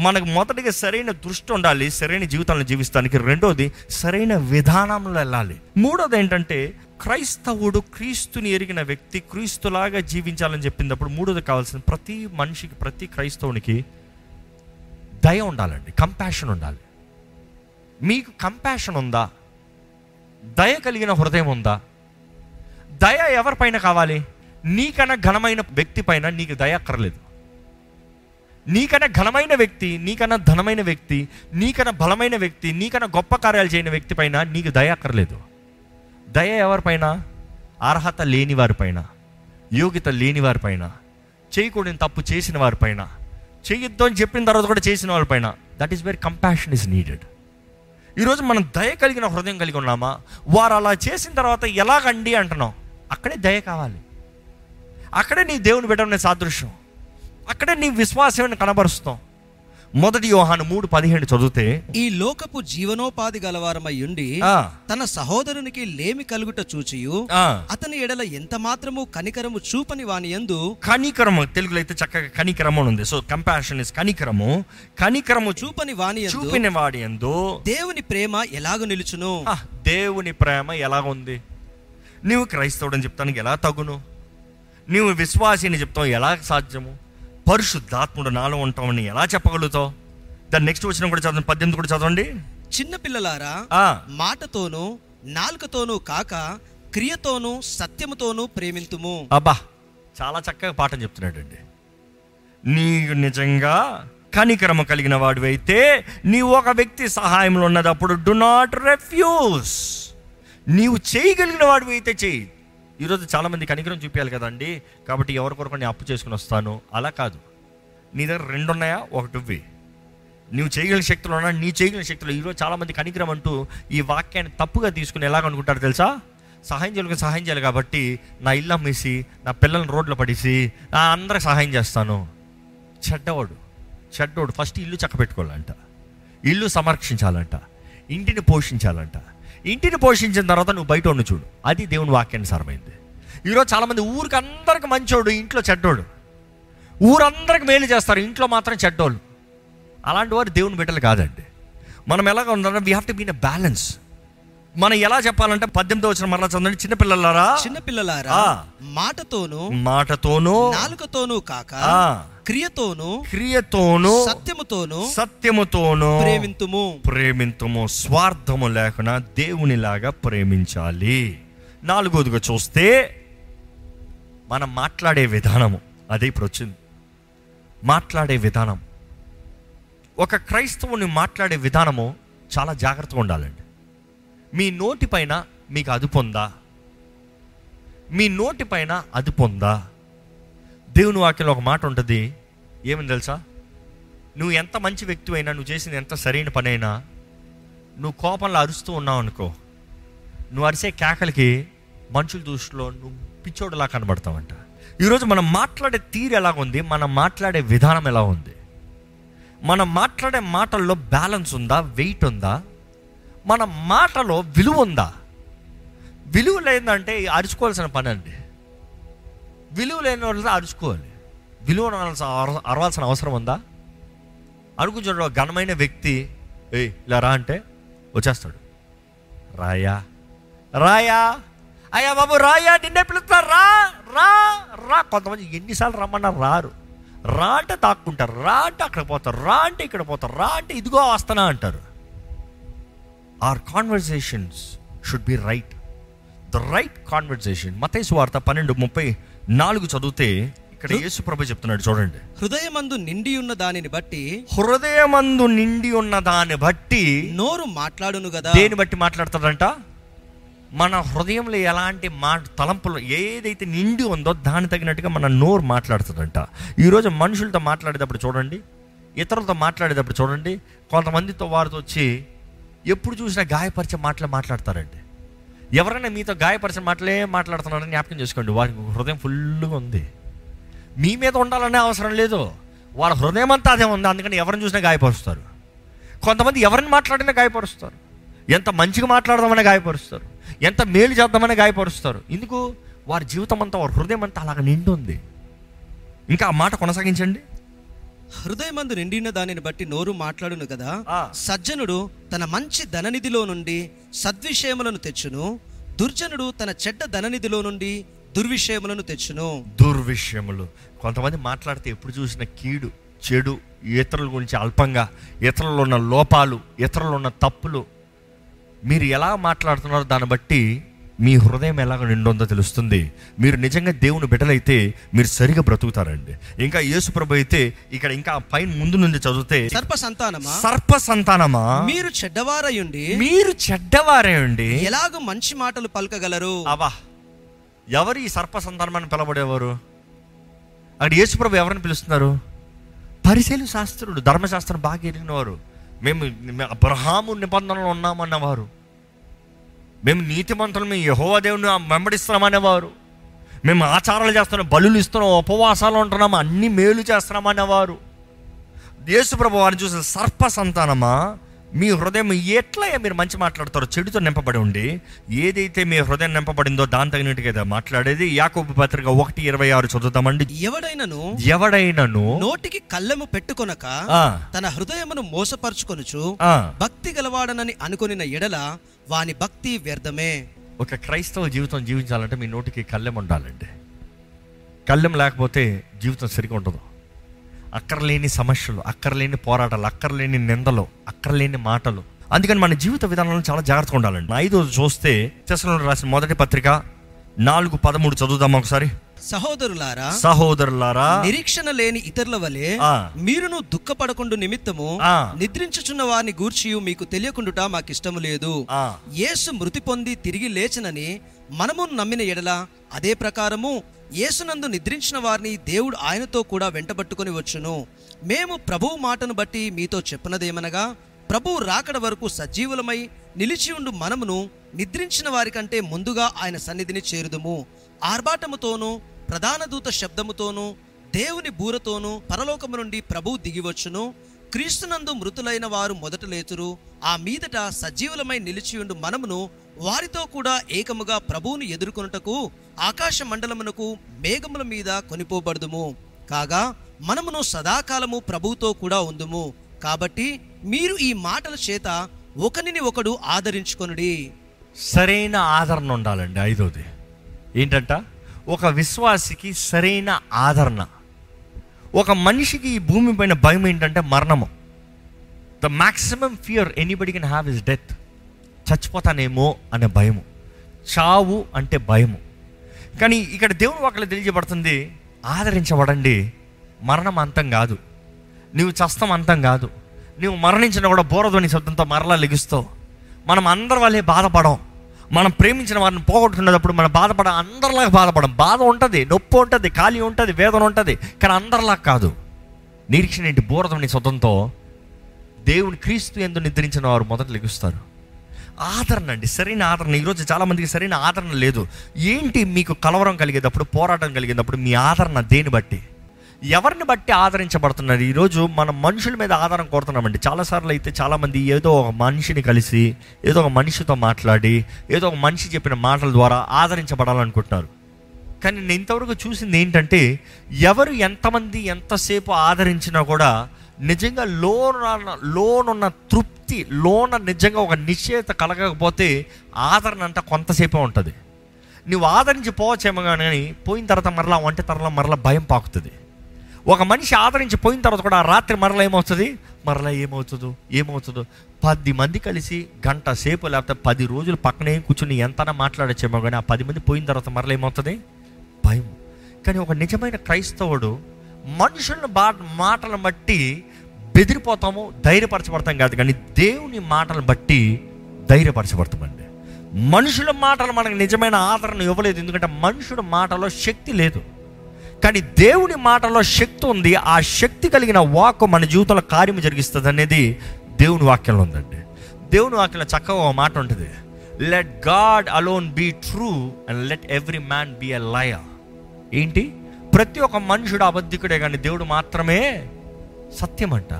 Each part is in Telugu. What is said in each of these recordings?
మనకు మొదటిగా సరైన దృష్టి ఉండాలి సరైన జీవితాలను జీవిస్తానికి. రెండోది సరైన విధానంలో వెళ్ళాలి. మూడోది ఏంటంటే క్రైస్తవుడు క్రీస్తుని ఎరిగిన వ్యక్తి క్రీస్తులాగా జీవించాలని చెప్పినప్పుడు మూడోది కావాల్సిన ప్రతి మనిషికి ప్రతి క్రైస్తవునికి దయ ఉండాలండి కంపాషన్ ఉండాలి. మీకు కంపాషన్ ఉందా? దయ కలిగిన హృదయం ఉందా? దయ ఎవరిపైన కావాలి? నీకన్నా ఘనమైన వ్యక్తి పైన నీకు దయ అక్కర్లేదు. నీకన్నా ఘనమైన వ్యక్తి నీకన్నా ధనమైన వ్యక్తి నీకన్నా బలమైన వ్యక్తి నీకన్నా గొప్ప కార్యాలు చేయని వ్యక్తి పైన నీకు దయ అక్కర్లేదు. దయ ఎవరిపైన అర్హత లేని వారిపైన యోగ్యత లేని వారిపైన చేయకూడని తప్పు చేసిన వారిపైన చేయొద్దు అని చెప్పిన తర్వాత కూడా చేసిన వారిపైన that is very compassion is needed ఈరోజు మనం దయ కలిగిన హృదయం కలిగి ఉన్నామా? వారు అలా చేసిన తర్వాత ఎలాగండి అంటున్నాం. అక్కడే దయ కావాలి. అక్కడే నీ దేవుని పెట్టడం సాదృశ్యం. అక్కడే నీ విశ్వాసాన్ని కనబరుస్తాం మొదటి యోహాను మూడు పదిహేను చదివితే ఈ లోకపు జీవనోపాధి గలవారమయ్యుండి ఆ, తన సహోదరునికి లేమి కలుగుట చూచియు అతని ఎడల ఎంత మాత్రము కనికరము చూపని వాని యందు కనికరము తెలుగులో అయితే చక్కగా కనికరము ఉంది. సో కంపాషన్ ఇస్ కనికరము. కనికరము చూపని వాని చూపిన వాడి ఎందు దేవుని ప్రేమ ఎలాగ నిలుచును? దేవుని ప్రేమ ఎలా ఉంది? నీవు క్రైస్తవుడని చెప్తానికి ఎలా తగును? నీవు విశ్వాసిని చెప్తావు ఎలా సాధ్యము? పరిశుద్ధాత్ముడు నాలో ఉంటామని ఎలా చెప్పగలుగుతావు? దాని నెక్స్ట్ వచ్చిన కూడా చదవండి పద్దెనిమిది కూడా చదవండి. చిన్న పిల్లలారా ఆ, మాటతోనూ నాలుకతోనూ కాక క్రియతోనూ సత్యముతోనూ ప్రేమింతుము అబ్బా చాలా చక్కగా పాఠం చెప్తున్నాడండి. నీకు నిజంగా కనికరమ కలిగిన వాడివైతే నీవు ఒక వ్యక్తి సహాయంలో ఉన్నదప్పుడు డు నాట్ రెఫ్యూజ్ నీవు చేయగలిగిన వాడివి అయితే చేయి ఈరోజు చాలామంది కనికరం చూపించాలి కదండి. కాబట్టి ఎవరి కొరకు నేను అప్పు చేసుకుని వస్తాను? అలా కాదు. నీ దగ్గర రెండు ఉన్నాయా ఒకటి ఇవ్వి నువ్వు చేయగలిగిన శక్తులు ఉన్నా నీ చేయగలిగిన శక్తులు. ఈరోజు చాలామంది కనికరం అంటూ ఈ వాక్యాన్ని తప్పుగా తీసుకుని ఎలాగనుకుంటారు తెలుసా? సహాయం చేయాలి సహాయం చేయాలి కాబట్టి నా ఇల్లు అమ్మేసి నా పిల్లల్ని రోడ్లో పడేసి నా అందరికి సహాయం చేస్తాను. చెడ్డవాడు చెడ్డవాడు ఫస్ట్ ఇల్లు చక్కబెట్టుకోవాలంట. ఇల్లు సంరక్షించాలంట. ఇంటిని పోషించాలంట. ఇంటిని పోషించిన తర్వాత నువ్వు బయట ఉండి చూడు. అది దేవుని వాక్యానుసారమైంది. ఈరోజు చాలామంది ఊరికి అందరికి మంచోడు ఇంట్లో చెడ్డోడు. ఊరందరికి మేలు చేస్తారు ఇంట్లో మాత్రం చెడ్డోళ్ళు. అలాంటి వారు దేవుని బిడ్డలు కాదండి. మనం ఎలాగ ఉండాలంటే we have to been a balance మనం ఎలా చెప్పాలంటే పద్దెనిమిది వచ్చిన మరలా చదవండి. చిన్నపిల్లలారా చిన్న పిల్లలారా? ఆ. మాటతోనూ మాటతోనూ నాలుకతోనూ కాక క్రియతోనూ క్రియతోనూ సత్యముతోనూ సత్యముతోనూ ప్రేమింతుము. ప్రేమింతుము. స్వార్థము లేకుండా దేవునిలాగా ప్రేమించాలి. నాలుగోదిగా చూస్తే మనం మాట్లాడే విధానము. అదే ఇప్పుడు వచ్చింది. మాట్లాడే విధానం. ఒక క్రైస్తవుని మాట్లాడే విధానము చాలా జాగ్రత్తగా ఉండాలండి. మీ నోటి పైన మీకు అదుపు ఉందా మీ నోటి పైన అదుపు ఉందా దేవుని వాక్యంలో ఒక మాట ఉంటుంది ఏమని తెలుసా? నువ్వు ఎంత మంచి వ్యక్తి అయినా నువ్వు చేసింది ఎంత సరైన పని అయినా నువ్వు కోపంలో అరుస్తూ ఉన్నావు అనుకో నువ్వు అరిసే కేకలకి మనుషుల దృష్టిలో నువ్వు పిచ్చోడులా కనబడతావంట. ఈరోజు మనం మాట్లాడే తీరు ఎలా ఉంది మనం మాట్లాడే విధానం ఎలా ఉంది మనం మాట్లాడే మాటల్లో బ్యాలెన్స్ ఉందా? వెయిట్ ఉందా? మన మాటలో విలువ ఉందా? విలువ లేదంటే అరుచుకోవాల్సిన పని అండి విలువ లేని వాళ్ళు అరుచుకోవాలి. విలువ అర- అరవాల్సిన అవసరం ఉందా? అనుకుంటాడు ఒక ఘనమైన వ్యక్తి. ఏ ఇలా రా అంటే వచ్చేస్తాడు. రాయా. రాయా. అయ్యా బాబు రాయా నిన్నే పిలుస్తారు రా రా రా. కొంతమంది ఎన్నిసార్లు రమ్మన్నా రారు. రా అంటే తాక్కుంటారు రా అంటే అక్కడ పోతారు రా అంటే ఇక్కడ పోతారు రా అంటే ఇదిగో వస్తానా అంటారు. Our conversations should be right the right conversation మతేసు వార్త పన్నెండు ముప్పై నాలుగు చదివితే ఇక్కడ యేసు ప్రభు చెప్తున్నాడు చూడండి. హృదయమందు నిండి ఉన్న దానిని బట్టి హృదయమందు నిండి ఉన్న దాన్ని బట్టి నోరు మాట్లాడును గదా దేని బట్టి మాట్లాడతాడంట? మన హృదయంలో ఎలాంటి మా తలంపులు ఏదైతే నిండి ఉందో దాని తగినట్టుగా మన నోరు మాట్లాడుతుందంట. ఈరోజు మనుషులతో మాట్లాడేటప్పుడు చూడండి ఇతరులతో మాట్లాడేటప్పుడు చూడండి కొంతమందితో వారితో వచ్చి ఎప్పుడు చూసినా గాయపరిచే మాటలే మాట్లాడతారండి. ఎవరైనా మీతో గాయపరిచిన మాటలే మాట్లాడుతున్నారని జ్ఞాపకం చేసుకోండి. వారికి హృదయం ఫుల్గా ఉంది. మీ మీద ఉండాలనే అవసరం లేదు. వాళ్ళ హృదయం అంతా అదే ఉంది. అందుకని ఎవరిని చూసినా గాయపరుస్తారు. కొంతమంది ఎవరిని మాట్లాడినా గాయపరుస్తారు. ఎంత మంచిగా మాట్లాడదామని గాయపరుస్తారు. ఎంత మేలు చేద్దామని గాయపరుస్తారు. ఎందుకు? వారి జీవితం అంతా వారి హృదయం అంతా అలాగ నిండి ఉంది. ఇంకా ఆ మాట కొనసాగించండి. హృదయమందు నిండిన దానిని బట్టి నోరు మాట్లాడును కదా. సజ్జనుడు తన మంచి ధననిధిలో నుండి సద్విషయములను తెచ్చును. దుర్జనుడు తన చెడ్డ ధననిధిలో నుండి దుర్విషయములను తెచ్చును. దుర్విషయములు. కొంతమంది మాట్లాడితే ఎప్పుడు చూసిన కీడు చెడు ఇతరుల గురించి అల్పంగా ఇతరులలో ఉన్న లోపాలు ఇతరులలో ఉన్న తప్పులు. మీరు ఎలా మాట్లాడుతున్నారో దాన్ని బట్టి మీ హృదయం ఎలాగ నిండుందో తెలుస్తుంది. మీరు నిజంగా దేవుని బిడ్డలైతే మీరు సరిగా బ్రతుకుతారండి. ఇంకా యేసుప్రభు అయితే ఇక్కడ ఇంకా పైన ముందు నుండి చదివితే సర్ప సంతానమా? సర్ప సంతానమా? మీరు చెడ్డవారయుండి మీరు చెడ్డవారే అండి ఎలాగూ మంచి మాటలు పలకగలరు? అవా ఎవరు ఈ సర్ప సంతానం అని పిలబడేవారు అక్కడ యేసుప్రభు ఎవరిని పిలుస్తున్నారు? పరిశీలు శాస్త్రుడు ధర్మశాస్త్రం బాగా ఎరిగినవారు. మేము అబ్రహాము నిబంధనలు ఉన్నామన్నవారు మేము నీతిమంతులు మేము యహోవా దేవుని వెంబడిస్తున్నామనేవారు. మేము ఆచారాలు చేస్తున్నాం బలులు ఇస్తున్నాం ఉపవాసాలు ఉంటున్నాము అన్ని మేలు చేస్తున్నామనేవారు. యేసుప్రభు వారిని చూసిన సర్ప సంతానమా మీ హృదయం ఎట్లా మీరు మంచి మాట్లాడతారో చెడుతో నింపబడి ఉండి ఏదైతే మీ హృదయం నింపబడిందో దాని తగినట్టుగా మాట్లాడేది యాకోబు పత్రిక ఒకటి ఇరవై ఆరు చదువుతామండి. ఎవడైనను ఎవడైనను నోటికి కళ్ళెము పెట్టుకొనక తన హృదయమును మోసపరుచుకొనుచు భక్తి గలవాడనని అనుకొనిన ఎడల వాని భక్తి వ్యర్థమే. ఒక క్రైస్తవ జీవితం జీవించాలంటే మీ నోటికి కళ్ళెం ఉండాలండి కళ్ళెం లేకపోతే జీవితం సరిగా ఉండదు. అక్కర్లేని సమస్యలు అక్కర్లేని పోరాటాలు అక్కర్లేని నిందలు అక్కర్లేని మాటలు. అందుకని మన జీవిత విధానంలో చాలా జాగ్రత్తగా ఉండాలండి. ఐదో చూస్తే తెసలో రాసిన మొదటి పత్రిక నాలుగు పదమూడు చదువుదాం ఒకసారి? సహోదరులారా సహోదరులారా నిరీక్షణ లేని ఇతరుల వలె. మీరును దుఃఖపడకుండా నిమిత్తము. నిద్రించుచున్న వారిని గూర్చి మీకు తెలియకుండుట మాకిష్టము లేదు. ఆ, యేసు మృతి పొంది తిరిగి లేచనని మనము నమ్మిన ఎడల అదే ప్రకారము యేసునందు నిద్రించిన వారిని దేవుడు ఆయనతో కూడా వెంటబట్టుకుని వచ్చును. మేము ప్రభువు మాటను బట్టి మీతో చెప్పినదేమనగా ప్రభువు రాకడ వరకు సజీవులమై నిలిచి ఉండు మనమును నిద్రించిన వారికంటే ముందుగా ఆయన సన్నిధిని చేరుదుము. ఆర్భాటముతోనూ ప్రధాన దూత శబ్దముతోనూ దేవుని బూరతోనూ పరలోకము నుండి ప్రభువు దిగివచ్చును క్రీస్తునందు మృతులైన వారు మొదట లేతురు. ఆ మీదట సజీవులమై నిలిచియుండు మనమును వారితో కూడా ఏకముగా ప్రభువును ఎదుర్కొనుటకు ఆకాశ మండలమునకు మేఘముల మీద కొనిపోబడదుము. కాగా మనమును సదాకాలము ప్రభువుతో కూడా ఉందుము. కాబట్టి మీరు ఈ మాటల చేత ఒకరిని ఒకడు ఆదరించుకొనుడి. సరైన ఆదరణ ఉండాలండి ఐదోది. ఏంటంట? ఒక విశ్వాసికి సరైన ఆదరణ. ఒక మనిషికి ఈ భూమి పైన భయం ఏంటంటే మరణము. The maximum fear anybody can have is death చచ్చిపోతానేమో అనే భయము. చావు అంటే భయము. కానీ ఇక్కడ దేవుని ఒకళ్ళు తెలియజేయబడుతుంది ఆదరించబడండి మరణం అంతం కాదు. నువ్వు చస్తం అంతం కాదు. నువ్వు మరణించిన కూడా బోరధ్వని శబ్దంతో మరలా లెగుస్తావు. మనం అందరి వల్లే బాధపడం మనం ప్రేమించిన వారిని పోగొట్టుకున్నప్పుడు మనం బాధపడ అందరిలాగా బాధపడం బాధ ఉంటుంది నొప్పి ఉంటుంది ఖాళీ ఉంటుంది వేదన ఉంటుంది కానీ అందరిలా కాదు. నిరీక్షణ ఏంటి? బోరధ్వని శబ్దంతో దేవుని క్రీస్తు ఎందు నిద్రించిన వారు మొదట లెగుస్తారు. ఆదరణ అండి సరైన ఆదరణ. ఈరోజు చాలామందికి సరైన ఆదరణ లేదు. ఏంటి మీకు కలవరం కలిగేటప్పుడు పోరాటం కలిగేటప్పుడు మీ ఆదరణ దేని బట్టి? ఎవరిని బట్టి ఆదరించబడుతున్నారు ఈరోజు మనం మనుషుల మీద ఆధారం కోరుతున్నామండి. చాలాసార్లు అయితే చాలామంది ఏదో ఒక మనిషిని కలిసి ఏదో ఒక మనిషితో మాట్లాడి ఏదో ఒక మనిషి చెప్పిన మాటల ద్వారా ఆదరించబడాలనుకుంటున్నారు. కానీ నేను ఇంతవరకు చూసింది ఏంటంటే ఎవరు ఎంతమంది ఎంతసేపు ఆదరించినా కూడా నిజంగా లోన లోనున్న తృప్తి లోన నిజంగా ఒక నిశ్చయత కలగకపోతే ఆదరణ అంతా కొంతసేపే ఉంటుంది. నువ్వు ఆదరించి పోవచ్చేమో కానీ పోయిన తర్వాత మరలా వంట తరలో మరలా భయం పాకుతుంది. ఒక మనిషి ఆదరించి పోయిన తర్వాత కూడా రాత్రి మరలా ఏమవుతుంది? మరలా ఏమవుతుందో ఏమవుతుందో. పది మంది కలిసి గంట సేపు లేకపోతే పది రోజులు పక్కనే కూర్చుని ఎంతనా మాట్లాడచ్చేమో కానీ ఆ పది మంది పోయిన తర్వాత మరలా ఏమవుతుంది? భయం. కానీ ఒక నిజమైన క్రైస్తవుడు మనుషులను బా మాటలను బట్టి బెదిరిపోతాము ధైర్యపరచబడతాం కాదు కానీ దేవుని మాటలు బట్టి ధైర్యపరచబడతామండి. మనుషుల మాటలు మనకు నిజమైన ఆదరణ ఇవ్వలేదు ఎందుకంటే మనుషుల మాటలో శక్తి లేదు. కానీ దేవుని మాటలో శక్తి ఉంది ఆ శక్తి కలిగిన వాక్ మన జీవితంలో కార్యం జరిగిస్తుంది అనేది దేవుని వాక్యంలో ఉందండి. దేవుని వాక్యంలో చక్కగా ఒక మాట ఉంటుంది. Let God alone be true and let every man be a liar ఏంటి? ప్రతి ఒక్క మనుషుడు అబద్ధికుడే కానీ దేవుడు మాత్రమే సత్యం అంట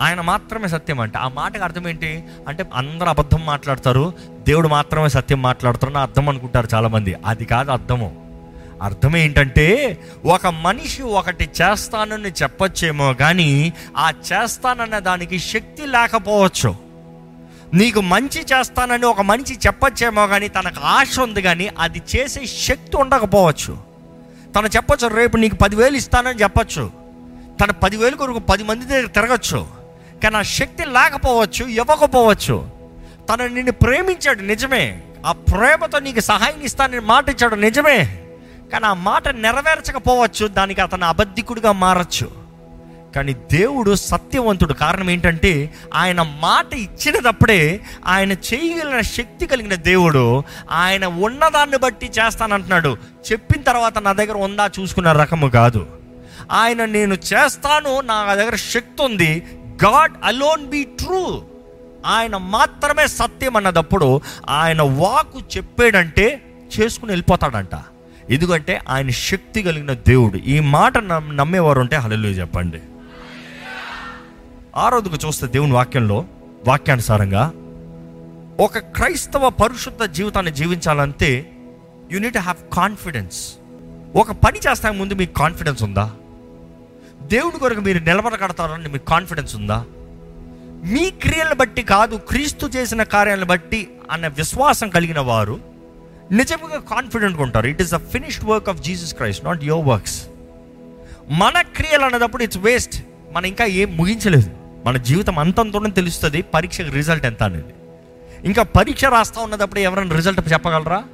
ఆయన మాత్రమే సత్యం అంట ఆ మాటకు అర్థం ఏంటి? అంటే అందరూ అబద్ధం మాట్లాడతారు దేవుడు మాత్రమే సత్యం మాట్లాడుతారు అర్థం అనుకుంటారు చాలామంది. అది కాదు అర్థము. అర్థం ఏంటంటే ఒక మనిషి ఒకటి చేస్తానని చెప్పొచ్చేమో కానీ ఆ చేస్తానన్న దానికి శక్తి లేకపోవచ్చు. నీకు మంచి చేస్తానని ఒక మనిషి చెప్పొచ్చేమో కానీ తనకు ఆశ ఉంది కానీ అది చేసే శక్తి ఉండకపోవచ్చు. తను చెప్పొచ్చు రేపు నీకు పదివేలు ఇస్తానని చెప్పచ్చు. తన పదివేలు కొరకు పది మంది దగ్గర తిరగచ్చు. కానీ ఆ శక్తి లేకపోవచ్చు ఇవ్వకపోవచ్చు. తను నిన్ను ప్రేమించాడు నిజమే. ఆ ప్రేమతో నీకు సహాయం ఇస్తానని మాట ఇచ్చాడు నిజమే. కానీ ఆ మాట నెరవేర్చకపోవచ్చు దానికి అతను అబద్ధికుడిగా మారచ్చు. కానీ దేవుడు సత్యవంతుడు. కారణం ఏంటంటే ఆయన మాట ఇచ్చినప్పుడే ఆయన చేయగలిగిన శక్తి కలిగిన దేవుడు ఆయన ఉన్నదాన్ని బట్టి చేస్తానంటున్నాడు. చెప్పిన తర్వాత నా దగ్గర ఉందా చూసుకున్న రకము కాదు. ఆయన నేను చేస్తాను నా దగ్గర శక్తి ఉంది. గాడ్ అలోన్ బీ ట్రూ ఆయన మాత్రమే సత్యం అన్నదప్పుడు ఆయన వాకు చెప్పాడంటే చేసుకుని వెళ్ళిపోతాడంట. ఎందుకంటే ఆయన శక్తి కలిగిన దేవుడు. ఈ మాట నమ్- నమ్మేవారు ఉంటే హలో చెప్పండి. ఆరోదుకు చూస్తే దేవుని వాక్యంలో వాక్యానుసారంగా ఒక క్రైస్తవ పరిశుద్ధ జీవితాన్ని జీవించాలంటే యు నీట్ హ్యావ్ కాన్ఫిడెన్స్ ఒక పని చేస్తాక ముందు మీకు కాన్ఫిడెన్స్ ఉందా? దేవుని కొరకు మీరు నిలబడగడతారని మీకు కాన్ఫిడెన్స్ ఉందా? మీ క్రియలను బట్టి కాదు క్రీస్తు చేసిన కార్యాలను బట్టి అన్న విశ్వాసం కలిగిన వారు నిజంగా కాన్ఫిడెంట్గా ఉంటారు. It is the finished work of Jesus Christ not your works మన క్రియలు అన్నదప్పుడు ఇట్స్ వేస్ట్ మనం ఇంకా ఏం ముగించలేదు. మన జీవితం అంతంతోనే తెలుస్తుంది. పరీక్షకు రిజల్ట్ ఎంత అనేది. ఇంకా పరీక్ష రాస్తా ఉన్నదప్పుడు ఎవరైనా రిజల్ట్ చెప్పగలరా?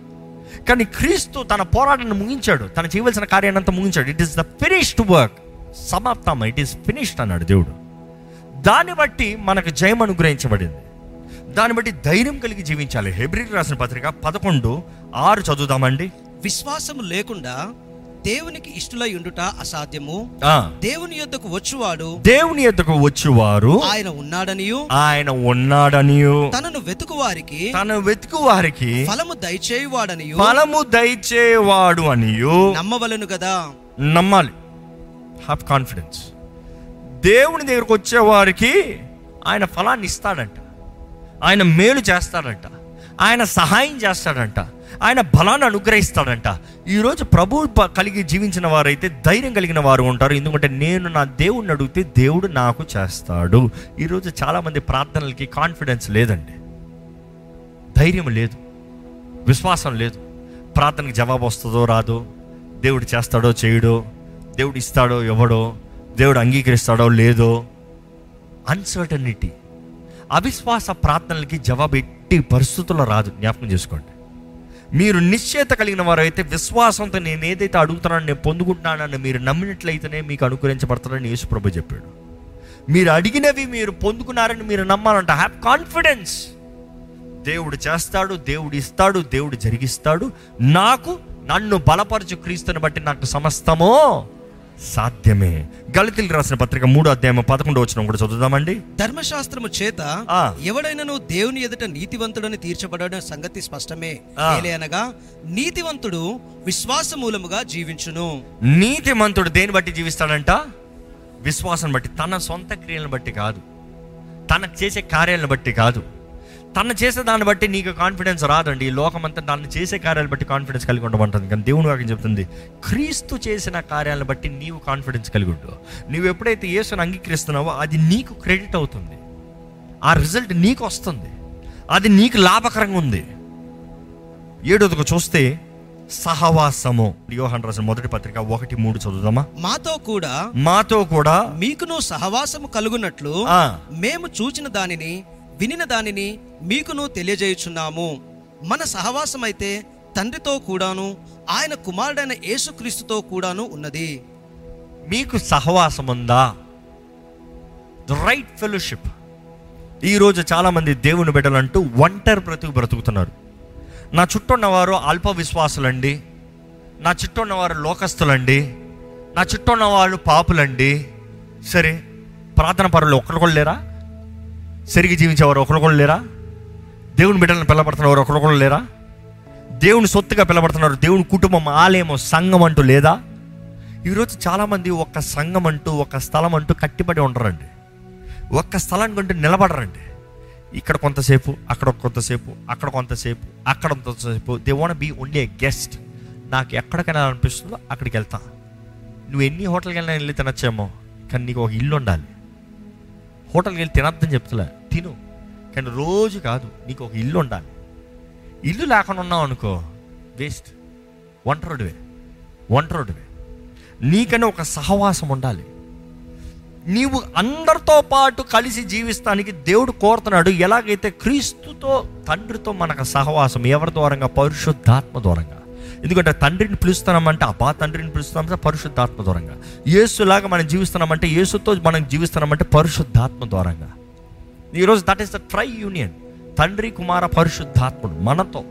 కానీ క్రీస్తు తన పోరాటాన్ని ముగించాడు. తను చేయవలసిన కార్యాన్ని అంతా ముగించాడు. It is the finished work సమాప్తం ఇట్ ఈస్ ఫినిష్డ్ అన్నాడు దేవుడు. దాన్ని బట్టి మనకు జయం అనుగ్రహించబడింది. దాన్ని బట్టి ధైర్యం కలిగి జీవించాలి. హెబ్రిల్ రాసిన పత్రిక పదకొండు ఆరు చదువుదామండి. విశ్వాసము లేకుండా దేవునికి ఇష్టలై ఉండుట అసాధ్యము. దేవుని యొద్దకు వచ్చువాడు దేవుని ఎద్దకు వచ్చేవారు ఆయన ఉన్నాడనియు. ఆయన ఉన్నాడని తనను వెతుకు వారికి తన వెతుకు వారికి ఫలము దయచేయువాడనియు. ఫలము దయచేవాడు అనియు. నమ్మవలను కదా నమ్మాలి. హ్యావ్ కాన్ఫిడెన్స్ దేవుని దగ్గరకు వచ్చేవారికి ఆయన ఫలాన్ని ఇస్తాడంట. ఆయన మేలు చేస్తాడంట. ఆయన సహాయం చేస్తాడంట. ఆయన బలాన్ని అనుగ్రహిస్తాడంట. ఈరోజు ప్రభు కలిగి జీవించిన వారైతే ధైర్యం కలిగిన వారు ఉంటారు. ఎందుకంటే నేను నా దేవుడిని అడిగితే దేవుడు నాకు చేస్తాడు. ఈరోజు చాలామంది ప్రార్థనలకి కాన్ఫిడెన్స్ లేదండి. ధైర్యం లేదు. విశ్వాసం లేదు. ప్రార్థనకి జవాబు వస్తుందో రాదో దేవుడు చేస్తాడో చేయడో దేవుడు ఇస్తాడో ఎవడో దేవుడు అంగీకరిస్తాడో లేదో అన్సర్టనిటీ అవిశ్వాస ప్రార్థనలకి జవాబు ఎట్టి పరిస్థితుల్లో రాదు జ్ఞాపకం చేసుకోండి. మీరు నిశ్చయత కలిగిన వారైతే విశ్వాసంతో నేను ఏదైతే అడుగుతున్నానో నేను పొందుకుంటున్నానని మీరు నమ్మినట్లయితేనే మీకు అనుకరించబడతానని యేసుప్రభు చెప్పాడు. మీరు అడిగినవి మీరు పొందుకున్నారని మీరు నమ్మాలంట హ్యావ్ కాన్ఫిడెన్స్ దేవుడు చేస్తాడు దేవుడు ఇస్తాడు దేవుడు జరిగిస్తాడు. నాకు నన్ను బలపరచు క్రీస్తుని బట్టి నాకు సమస్తమో సాధ్యమే. గళితులు రాసిన పత్రిక మూడో అధ్యాయం పదకొండు వచ్చిన కూడా చదువుదామండి. ధర్మశాస్త్రము చేత ఆ. ఎవడైనను దేవుని ఎదుట నీతివంతుడని తీర్చబడడం సంగతి స్పష్టమే. ఏలయనగా నీతివంతుడు విశ్వాస మూలముగా జీవించును. నీతిమంతుడు దేని బట్టి జీవిస్తాడంట? విశ్వాసం బట్టి తన సొంత క్రియలను బట్టి కాదు. తన చేసే కార్యాలను బట్టి కాదు. తను చేసే దాన్ని బట్టి నీకు కాన్ఫిడెన్స్ రాదండి. ఈ లోకమంతా తను చేసే కార్యాలను బట్టి కాన్ఫిడెన్స్ కలిగి ఉండమంటుంది. కానీ దేవుని వాక్యం చెప్తుంది క్రీస్తు చేసిన కార్యాలను బట్టి నీవు కాన్ఫిడెన్స్ కలిగి ఉండు. నువ్వు ఎప్పుడైతే యేసుని అంగీకరిస్తున్నావో అది నీకు క్రెడిట్ అవుతుంది. ఆ రిజల్ట్ నీకు వస్తుంది. అది నీకు లాభకరంగా ఉంది. ఏడోదిగా చూస్తే సహవాసము యోహన్ రాసిన మొదటి పత్రిక ఒకటి మూడు చదువుదామా? మాతో కూడా మాతో కూడా మీకును సహవాసము కలుగునట్లు మేము చూచిన దానిని వినిన దానిని మీకును తెలియజేయుచున్నాము. మన సహవాసం అయితే తండ్రితో కూడాను ఆయన కుమారుడైన యేసుక్రీస్తుతో కూడాను ఉన్నది. మీకు సహవాసం ఉందా ద రైట్ ఫెలోషిప్ ఈరోజు చాలామంది దేవుని బిడ్డలంటూ ఒంటరి బ్రతుకు బ్రతుకుతున్నారు. నా చుట్టూ ఉన్నవారు అల్ప విశ్వాసులండి నా చుట్టూ ఉన్నవారు లోకస్తులండి. నా చుట్టూ ఉన్నవాళ్ళు పాపులండి. సరే ప్రార్థన పరులు ఒకరు లేరా? సరిగి జీవించేవారు ఒకరు లేరా? దేవుని బిడ్డలను పిల్లబడుతున్నవారు ఒకరు లేరా? దేవుని సొత్తుగా పిలబడుతున్నారు దేవుని కుటుంబం ఆలయము సంఘం అంటూ లేదా? ఈరోజు చాలామంది ఒక్క సంఘం అంటూ ఒక స్థలం అంటూ కట్టిపడి ఉంటారండి ఒక్క స్థలానికి అంటూ నిలబడరండి. ఇక్కడ కొంతసేపు అక్కడ కొంతసేపు అక్కడ కొంతసేపు అక్కడ కొంతసేపు. They want be only a guest నాకు ఎక్కడికైనా అనిపిస్తుందో అక్కడికి వెళ్తా. నువ్వు ఎన్ని హోటల్కి వెళ్ళినా వెళ్ళి తినచ్చేమో కానీ నీకు ఒక ఇల్లు ఉండాలి. హోటల్కి వెళ్ళి తినద్దని చెప్తులే. తిను. కానీ రోజు కాదు నీకు ఒక ఇల్లు ఉండాలి. ఇల్లు లేకుండా ఉన్నావు అనుకో వేస్ట్ ఒంటరుడివే ఒంటరుడివే నీకనే ఒక సహవాసం ఉండాలి. నీవు అందరితో పాటు కలిసి జీవిస్తానికి దేవుడు కోరుతున్నాడు. ఎలాగైతే క్రీస్తుతో తండ్రితో మనకు సహవాసం ఎవరి ద్వారంగా? పరిశుద్ధాత్మ ద్వారంగా. ఎందుకంటే తండ్రిని పిలుస్తున్నామంటే అబ్బా తండ్రిని పిలుస్తున్నామంటే పరిశుద్ధాత్మ ద్వారంగా. యేసులాగా మనం జీవిస్తున్నామంటే యేసుతో మనం జీవిస్తున్నామంటే పరిశుద్ధాత్మ ద్వారంగా. ఈరోజు that is the try union తండ్రి కుమార పరిశుద్ధాత్ముడు మనతో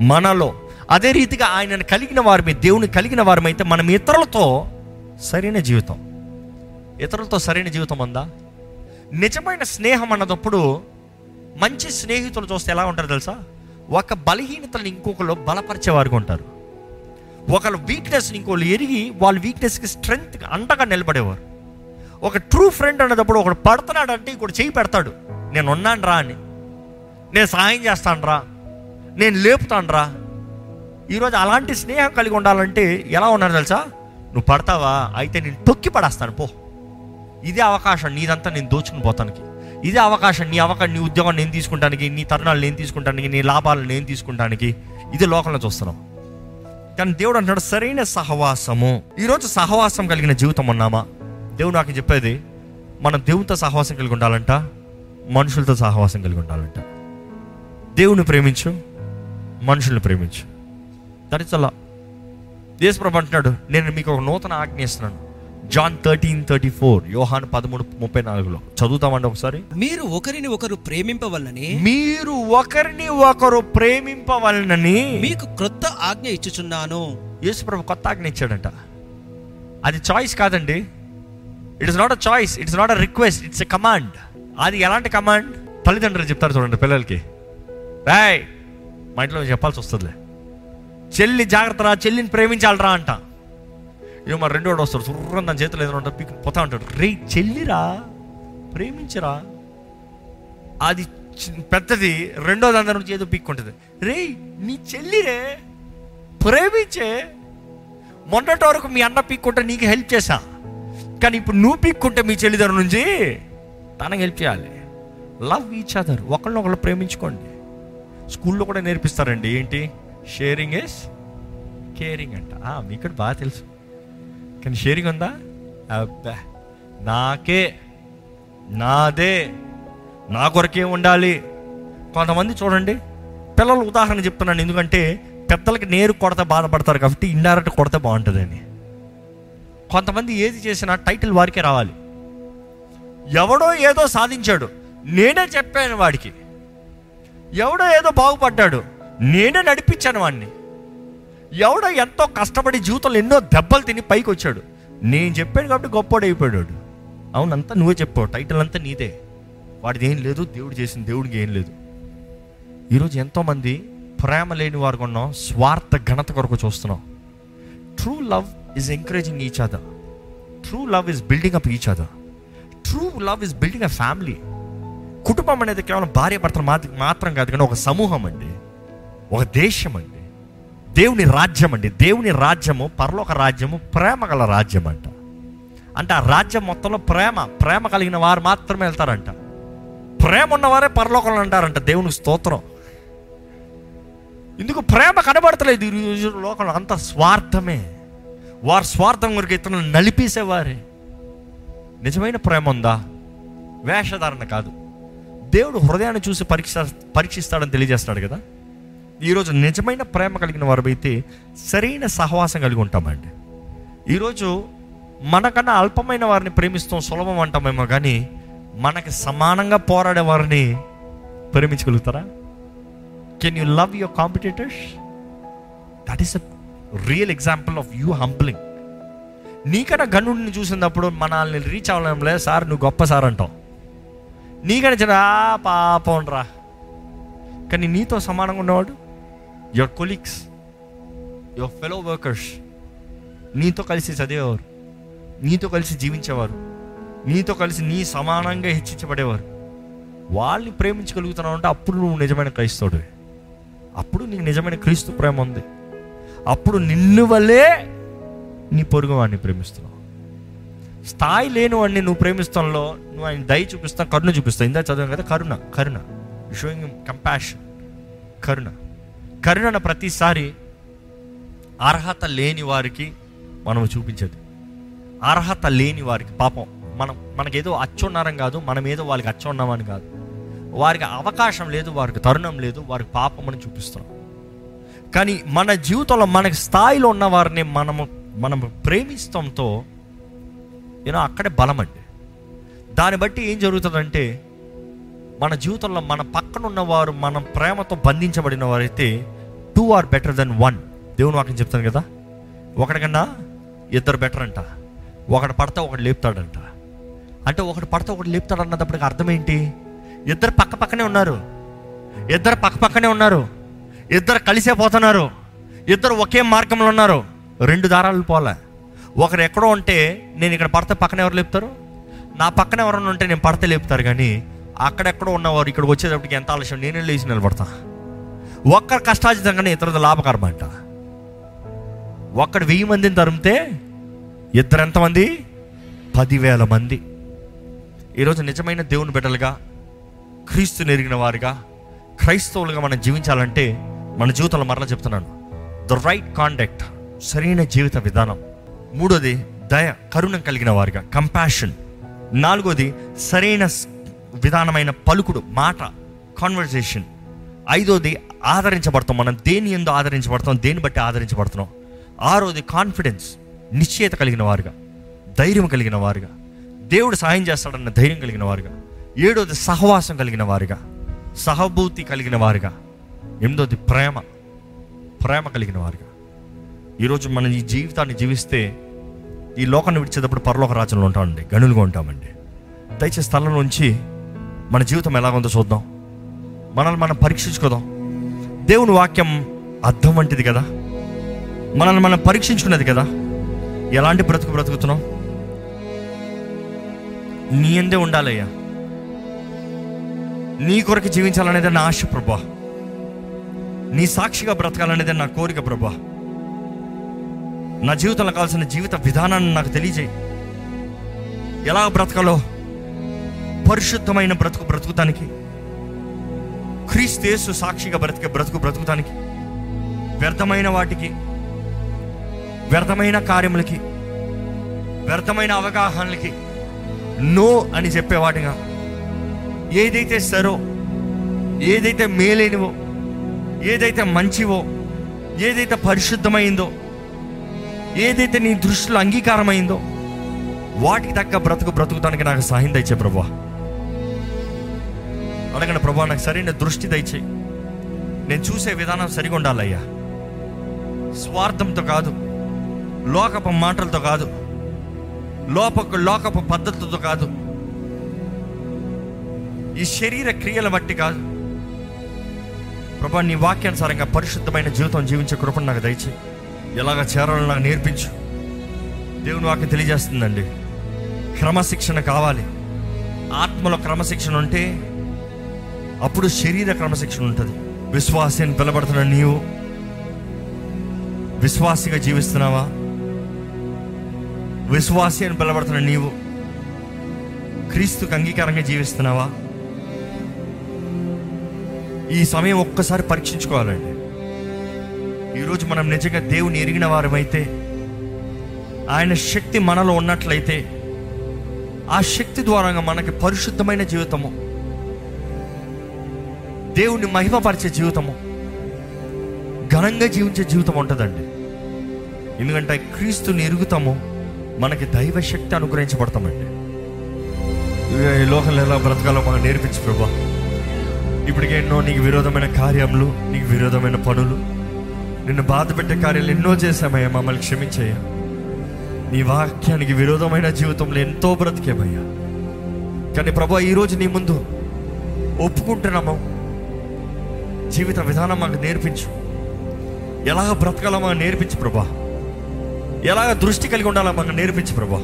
మనలో. అదే రీతిగా ఆయనను కలిగిన వారి దేవుని కలిగిన వారమైతే మనం ఇతరులతో సరైన జీవితం. ఇతరులతో సరైన జీవితం ఉందా? నిజమైన స్నేహం అన్నదప్పుడు మంచి స్నేహితులు చూస్తే ఎలా ఉంటారు తెలుసా? ఒక బలహీనతలను ఇంకొకరు బలపరిచేవారుగా ఉంటారు. ఒకళ్ళ వీక్నెస్ని ఇంకోళ్ళు ఎరిగి వాళ్ళ వీక్నెస్కి స్ట్రెంగ్త్ అండగా నిలబడేవారు. ఒక ట్రూ ఫ్రెండ్ అన్నదప్పుడు ఒకడు పడుతున్నాడు అంటే ఇంకోటి చేయి పెడతాడు. నేను ఉన్నాను రా అని. నేను సహాయం చేస్తాను రా. నేను లేపుతాను రా. ఈరోజు అలాంటి స్నేహం కలిగి ఉండాలంటే ఎలా ఉన్నారు తెలుసా? నువ్వు పడతావా? అయితే నేను తొక్కి పడేస్తాను పో. ఇదే అవకాశం నీదంతా నేను దోచుకుని పోతానికి. ఇదే అవకాశం నీ అవకాశం నీ ఉద్యోగం నేను తీసుకుంటానికి నీ తరుణాలు నేను తీసుకుంటానికి నీ లాభాలు నేను తీసుకుంటానికి. ఇదే లోకంలో చూస్తున్నాం. కానీ దేవుడు అంటున్నాడు సరైన సహవాసము. ఈరోజు సహవాసం కలిగిన జీవితం ఉన్నామా? దేవుడు నాకు చెప్పేది మనం దేవునితో సహవాసం కలిగి ఉండాలంట మనుషులతో సహవాసం కలిగి ఉండాలంట. దేవుని ప్రేమించు మనుషుల్ని ప్రేమించు. దట్ ఇస్ అలా దేశప్రభు అంటున్నాడు నేను మీకు ఒక నూతన ఆజ్ఞ ఇస్తున్నాను. జాన్ థర్టీన్ థర్టీ ఫోర్ యోహాన్ పదమూడు ముప్పై నాలుగులో. చదువుతామండి ఒకసారి. మీరు ఒకరిని ఒకరు ప్రేమింపవలనని మీరు ఒకరిని ఒకరు ప్రేమింపవలనని మీకు క్రొత్త ఆజ్ఞ ఇచ్చుచున్నాను. యేసుప్రభు కొత్త ఆజ్ఞ ఇచ్చాడంట. అది చాయిస్ కాదండి. It is not a choice it's not a request it's a command అది ఎలాంటి కమాండ్ తల్లిదండ్రులు చెప్తారు చూడండి పిల్లలకి. రాయ్ మా ఇంట్లో చెప్పాల్సి వస్తుందిలే. చెల్లి జాగ్రత్త రా చెల్లిని ప్రేమించాలరా అంట. ఇక మరి రెండోడు వస్తాడు. సుర్రం దాని చేతిలో ఏదైనా ఉంటాడు పీక్ పోతా ఉంటాడు. రే చెల్లిరా ప్రేమించరా? అది పెద్దది రెండోది దాని నుంచి ఏదో పీక్కుంటుంది. రే నీ చెల్లిరే ప్రేమించే. మొన్నటి వరకు మీ అన్న పీక్కుంటే నీకు హెల్ప్ చేశా. కానీ ఇప్పుడు నువ్వు పీక్కుంటే మీ చెల్లిదండ్రుల నుంచి తనకు హెల్ప్ చేయాలి. లవ్ ఈచ్ అదర్ ఒకళ్ళనొకళ్ళు ప్రేమించుకోండి. స్కూల్లో కూడా నేర్పిస్తారండి. ఏంటి? షేరింగ్ ఇస్ కేరింగ్ అంట. ఆ, మీకు బాగా తెలుసు. కానీ షేరింగ్ ఉందా అబ్బా నాకే నాదే నా కొరకే ఉండాలి కొంతమంది చూడండి పిల్లలు ఉదాహరణ చెప్తున్నాను. ఎందుకంటే పెద్దలకి నేరు కొడత బాధపడతారు కాబట్టి ఇండైరెక్ట్ కొడత బాగుంటుందని. కొంతమంది ఏది చేసినా టైటిల్ వారికే రావాలి. ఎవడో ఏదో సాధించాడు. నేనే చెప్పాను వాడికి. ఎవడో ఏదో బాగుపడ్డాడు. నేనే నడిపించాను వాడిని ఎవడో ఎంతో కష్టపడి జీవితంలో ఎన్నో దెబ్బలు తిని పైకి వచ్చాడు. నేను చెప్పాడు కాబట్టి గొప్పోడు అయిపోయాడు. అవునంతా నువ్వే చెప్పావు. టైటిల్ అంతా నీదే. వాడిది ఏం లేదు దేవుడు చేసిన దేవుడికి ఏం లేదు. ఈరోజు ఎంతోమంది ప్రేమ లేని వారు కొన్నాం స్వార్థ ఘనత కొరకు చూస్తున్నాం. True love is encouraging each other true love is building up each other true love is building a family కుటుంబం అనేది కేవలం భార్య భర్తలు మాత్రం మాత్రం కాదు కానీ ఒక సమూహం అండి. ఒక దేశం అండి. దేవుని రాజ్యం అండి. దేవుని రాజ్యము పరలోక రాజ్యము ప్రేమ గల రాజ్యం అంట అంటే ఆ రాజ్యం మొత్తంలో ప్రేమ ప్రేమ కలిగిన వారు మాత్రమే వెళ్తారంట. ప్రేమ ఉన్నవారే పరలోకంలో అంటారంట దేవుని స్తోత్రం. ఇందుకు ప్రేమ కనబడతలేదు ఈ లోకంలో. అంత స్వార్థమే. వారు స్వార్థం కొరకు ఇతరులను నలిపేసేవారే. నిజమైన ప్రేమ ఉందా? వేషధారణ కాదు. దేవుడు హృదయాన్ని చూసి పరీక్ష పరీక్షిస్తాడని తెలియజేస్తున్నాడు కదా? ఈరోజు నిజమైన ప్రేమ కలిగిన వారు అయితే సరైన సహవాసం కలిగి ఉంటామండి. ఈరోజు మనకన్నా అల్పమైన వారిని ప్రేమిస్తాం సులభం అంటామేమో కానీ మనకి సమానంగా పోరాడే వారిని ప్రేమించగలుగుతారా? Can you love your competitors that is a real example of you humbling నీకన్నా గనుడిని చూసినప్పుడు మనల్ని రీచ్ అవ్వలేం లేదు సార్ నువ్వు గొప్ప సార్ అంటావు నీకన్నా చిన్న పాపం రా. కానీ నీతో సమానంగా ఉన్నవాడు your colleagues your fellow workers నీతో కలిసి చదివేవారు నీతో కలిసి జీవించేవారు నీతో కలిసి నీ సమానంగా హెచ్చించబడేవారు. వాళ్ళని ప్రేమించగలుగుతున్నావు అంటే అప్పుడు నువ్వు నిజమైన క్రైస్తవుడివి. అప్పుడు నీకు నిజమైన క్రీస్తు ప్రేమ ఉంది. అప్పుడు నిన్ను వల్లే నీ పొరుగు వాడిని ప్రేమిస్తున్నావు. స్థాయి లేని వాడిని నువ్వు ప్రేమిస్తాంలో నువ్వు ఆయన దయ చూపిస్తావు కరుణ చూపిస్తావు ఇందా చదివాం కదా కరుణ కరుణ. షోయింగ్ కంపాషన్ కరుణ. కరుణను ప్రతిసారి అర్హత లేని వారికి మనం చూపించేది. అర్హత లేని వారికి పాపం. మనం మనకేదో అచ్చున్నారం కాదు మనం ఏదో వాళ్ళకి అచ్చున్నామని కాదు. వారికి అవకాశం లేదు వారికి తరుణం లేదు వారికి పాపం అని చూపిస్తున్నాం. కానీ మన జీవితంలో మనకి స్థాయిలో ఉన్న వారిని మనము మనం ప్రేమిస్తంతో యూనో అక్కడే బలం అండి దాన్ని బట్టి ఏం జరుగుతుందంటే మన జీవితంలో మన పక్కనున్న వారు మన ప్రేమతో బంధించబడిన వారైతే two are better than one దేవుని వాక్యం చెప్తాను కదా? ఒకటికన్నా ఇద్దరు బెటర్ అంట. ఒకడు పడితే ఒకడు లేపుతాడంట. అంటే ఒకడు పడితే ఒకడు లేపుతాడు అన్నదప్పటికి అర్థం ఏంటి? ఇద్దరు పక్క పక్కనే ఉన్నారు. ఇద్దరు పక్క పక్కనే ఉన్నారు. ఇద్దరు కలిసే పోతున్నారు. ఇద్దరు ఒకే మార్గంలో ఉన్నారు. రెండు దారాలు పోలే. ఒకరు ఎక్కడో ఉంటే నేను ఇక్కడ పడితే పక్కన ఎవరు లేపుతారు? నా పక్కన ఎవరైనా ఉంటే నేను పడితే లేపుతారు. కానీ అక్కడెక్కడో ఉన్నవారు ఇక్కడికి వచ్చేటప్పటికి ఎంత ఆలస్యం? నేనే లేచి నిలబడతాను ఒక్కరు కష్టాజితంగానే ఇతరుల లాభకరం అంట. ఒక్కడు వెయ్యి మందిని తరిమితే ఇద్దరు ఎంతమంది పదివేల మంది. ఈరోజు నిజమైన దేవుని బిడ్డలుగా క్రీస్తు నెరిగిన వారుగా క్రైస్తవులుగా మనం జీవించాలంటే మన జీవితంలో మరలా చెప్తున్నాను. ద రైట్ కాండక్ట్ సరైన జీవిత విధానం. మూడోది దయ కరుణం కలిగిన వారుగా కంపాషన్ నాలుగోది సరైన స్- విధానమైన పలుకుడు మాట కాన్వర్జేషన్ ఐదోది ఆదరించబడతాం మనం. దేని ఎందు ఆదరించబడతాం? దేన్ని బట్టి ఆదరించబడుతున్నాం? ఆరోది కాన్ఫిడెన్స్ నిశ్చయత కలిగిన వారుగా ధైర్యం కలిగిన వారుగా దేవుడు సాయం చేస్తాడన్న ధైర్యం కలిగిన వారుగా ఏడోది సహవాసం కలిగిన వారుగా సహభూతి కలిగిన వారుగా ఎనిమిదోది ప్రేమ ప్రేమ కలిగిన వారుగా. ఈరోజు మనం ఈ జీవితాన్ని జీవిస్తే ఈ లోకాన్ని విడిచేటప్పుడు పరలోక రాజ్యంలో ఉంటామండి గనులుగా ఉంటామండి. దయచేసి స్థలం నుంచి మన జీవితం ఎలాగుందో చూద్దాం. మనల్ని మనం పరీక్షించుకోదాం. దేవుని వాక్యం అర్థం వంటిది కదా? మనల్ని మనం పరీక్షించుకున్నది కదా? ఎలాంటి బ్రతుకు బ్రతుకుతున్నాం? నీ ఎందే ఉండాలయ్యా. నీ కొరకు జీవించాలనేదే నా ఆశ ప్రభా. నీ సాక్షిగా బ్రతకాలనేదే నా కోరిక ప్రభా. నా జీవితంలో కావాల్సిన జీవిత విధానాన్ని నాకు తెలియజేయి. ఎలా బ్రతకాలో? పరిశుద్ధమైన బ్రతుకు బ్రతుకుతానికి. క్రీస్తు సాక్షిగా బ్రతికే బ్రతుకు బ్రతుకుతానికి వ్యర్థమైన వాటికి వ్యర్థమైన కార్యములకి వ్యర్థమైన అవగాహనలకి నో అని చెప్పేవాటిగా ఏదైతే సరో ఏదైతే మేలైనవో ఏదైతే మంచివో ఏదైతే పరిశుద్ధమైందో ఏదైతే నీ దృష్టిలో అంగీకారమైందో వాటికి తగ్గ బ్రతుకు బ్రతుకుతానికి నాకు సహాయం దయచే ప్రభా అడగండి ప్రభా నాకు సరైన దృష్టి దయచేయి. నేను చూసే విధానం సరిగా ఉండాలయ్యా. స్వార్థంతో కాదు లోకపు మాటలతో కాదు లోపకు లోకపు పద్ధతులతో కాదు ఈ శరీర క్రియల బట్టి కాదు. ప్రభా నీ వాక్యానుసారంగా పరిశుద్ధమైన జీవితం జీవించే కృపను నాకు దయచేయి. ఎలాగ చేరాలో నాకు నేర్పించు. దేవుని వాక్యం తెలియజేస్తుందండి. క్రమశిక్షణ కావాలి. ఆత్మలో క్రమశిక్షణ ఉంటే అప్పుడు శరీర క్రమశిక్షణ ఉంటుంది. విశ్వాసి అని పిలబడుతున్న నీవు విశ్వాసిగా జీవిస్తున్నావా? విశ్వాసి అని పిలబడుతున్న నీవు క్రీస్తుకు అంగీకారంగా జీవిస్తున్నావా? ఈ సమయం ఒక్కసారి పరీక్షించుకోవాలండి. ఈరోజు మనం నిజంగా దేవుని ఎరిగిన వారమైతే ఆయన శక్తి మనలో ఉన్నట్లయితే ఆ శక్తి ద్వారా మనకి పరిశుద్ధమైన జీవితము దేవుణ్ణి మహిమపరిచే జీవితము. ఘనంగా జీవించే జీవితం ఉంటుందండి. ఎందుకంటే క్రీస్తుని ఎరుగుతాము మనకి దైవ శక్తి అనుగ్రహించబడతామండి ఈ లోకంలో ఎలా బ్రతకాలో మాకు నేర్పించు ప్రభా. ఇప్పటికే ఎన్నో నీకు విరోధమైన కార్యములు నీకు విరోధమైన పనులు నిన్ను బాధ పెట్టే కార్యాలు ఎన్నో చేశామయ్యా మమ్మల్ని క్షమించయ్యా. నీ వాక్యానికి విరోధమైన జీవితంలో ఎంతో బ్రతికేమయ్యా. కానీ ప్రభా ఈరోజు నీ ముందు ఒప్పుకుంటున్నాము. జీవిత విధానం మాకు నేర్పించు. ఎలాగ బ్రతకాలో మాకు నేర్పించు ప్రభా. ఎలాగ దృష్టి కలిగి ఉండాలో మాకు నేర్పించు ప్రభా.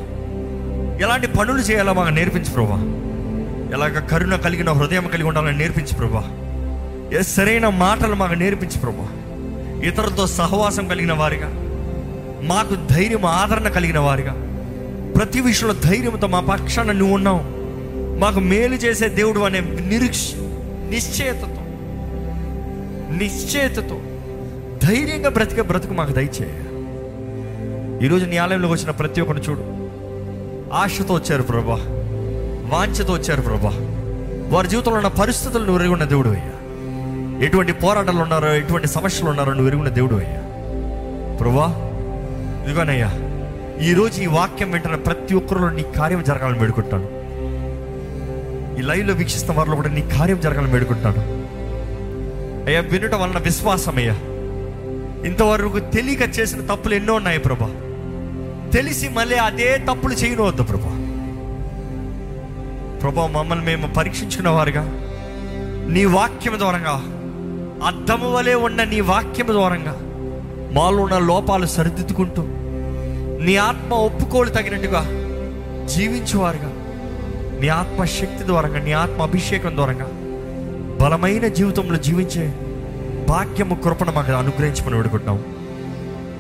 ఎలాంటి పనులు చేయాలో మాకు నేర్పించు ప్రభా. ఎలాగ కరుణ కలిగిన హృదయం కలిగి ఉండాలని నేర్పించు ప్రభా. ఏ సరైన మాటలు మాకు నేర్పించు ప్రభా. ఇతరులతో సహవాసం కలిగిన వారిగా మాకు ధైర్యం ఆదరణ కలిగిన వారిగా ప్రతి విషయంలో ధైర్యంతో మా పక్షాన నువ్వు ఉన్నావు. మాకు మేలు చేసే దేవుడు అనే నిరీక్ష నిశ్చయతతో నిశ్చేతతో ధైర్యంగా బ్రతికే బ్రతుకు మాకు దయచేయ. ఈరోజు నీ ఆలయంలోకి వచ్చిన ప్రతి ఒక్కరిని చూడు. ఆశతో వచ్చారు ప్రభా. వాంఛతో వచ్చారు ప్రభా. వారి జీవితంలో ఉన్న పరిస్థితులు నువ్వు ఎరుగున్న దేవుడు అయ్యా. ఎటువంటి పోరాటాలు ఉన్నారో ఎటువంటి సమస్యలు ఉన్నారో నువ్వు ఎరుగున్న దేవుడు అయ్యా. ప్రభా ఇదిగోనయ్యా ఈరోజు ఈ వాక్యం వెంటనే ప్రతి ఒక్కరిలో నీ కార్యం జరగాలని వేడుకుంటాను ఈ లైవ్లో వీక్షిస్తున్న వారిలో కూడా నీ కార్యం జరగాలని వేడుకుంటాను అయ్యా వినటం వలన విశ్వాసం అయ్యా ఇంతవరకు తెలియక చేసిన తప్పులు ఎన్నో ఉన్నాయి ప్రభా. తెలిసి మళ్ళీ అదే తప్పులు చేయనవద్దు ప్రభా. ప్రభా మమ్మల్ని మేము పరీక్షించుకున్న వారుగా నీ వాక్యం ద్వారంగా అద్దము వలె ఉన్న నీ వాక్యం ద్వారంగా మాలో ఉన్న లోపాలు సరిదిద్దుకుంటూ నీ ఆత్మ ఒప్పుకోలు తగినట్టుగా జీవించేవారుగా నీ ఆత్మ శక్తి ద్వారంగా నీ ఆత్మ అభిషేకం ద్వారంగా బలమైన జీవితంలో జీవించే భాగ్యము కృపను మాకు అనుగ్రహించమని వేడుకుంటున్నాం.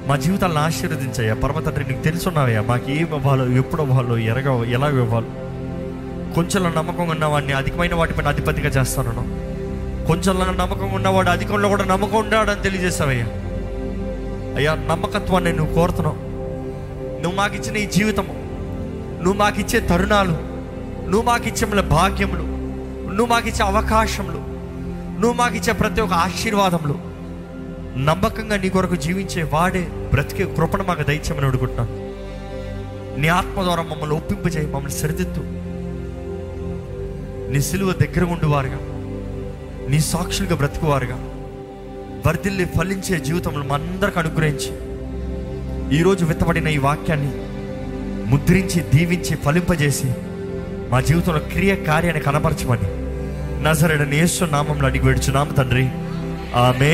మా జీవితాలను ఆశీర్వదించయ్యా. పరమతండ్రి నీకు తెలుసున్నావయ్యా మాకు ఏం ఇవ్వాలో ఎప్పుడు ఇవ్వాలో ఎరగ ఎలా ఇవ్వాలో. కొంచెంలో నమ్మకం ఉన్నవాడిని అధికమైన వాటిపైన అధిపతిగా చేస్తాను కొంచెంలో నమ్మకం ఉన్నవాడు అధికంలో కూడా నమ్మకం ఉన్నాడని తెలియజేస్తావయ్యా అయ్యా నమ్మకత్వాన్ని నువ్వు కోరుతున్నావు. నువ్వు మాకు ఇచ్చిన ఈ జీవితము నువ్వు మాకు ఇచ్చే తరుణాలు నువ్వు మాకు ఇచ్చే భాగ్యములు నువ్వు మాకు ఇచ్చే అవకాశములు నువ్వు మాకు ఇచ్చే ప్రతి ఒక్క ఆశీర్వాదంలో నమ్మకంగా నీ కొరకు జీవించే వాడే బ్రతికే కృపణ మాకు దయచేయమని అడుగుతున్నాను నీ ఆత్మ ద్వారా మమ్మల్ని ఒప్పింపజేయి మమ్మల్ని సరిదిద్దు. నీ సిలువ దగ్గర ఉండువారుగా. నీ సాక్షులుగా బ్రతుకువారుగా. వర్ధిల్లి ఫలించే జీవితంలో మనందరికి అనుగ్రహించి ఈరోజు విత్తబడిన ఈ వాక్యాన్ని ముద్రించి దీవించి ఫలింపజేసి మా జీవితంలో క్రియ కార్యాన్ని కనపరచమని నజరడని యేసు నామంలో అడిగి పెడుచున్నాము తండ్రి. ఆమె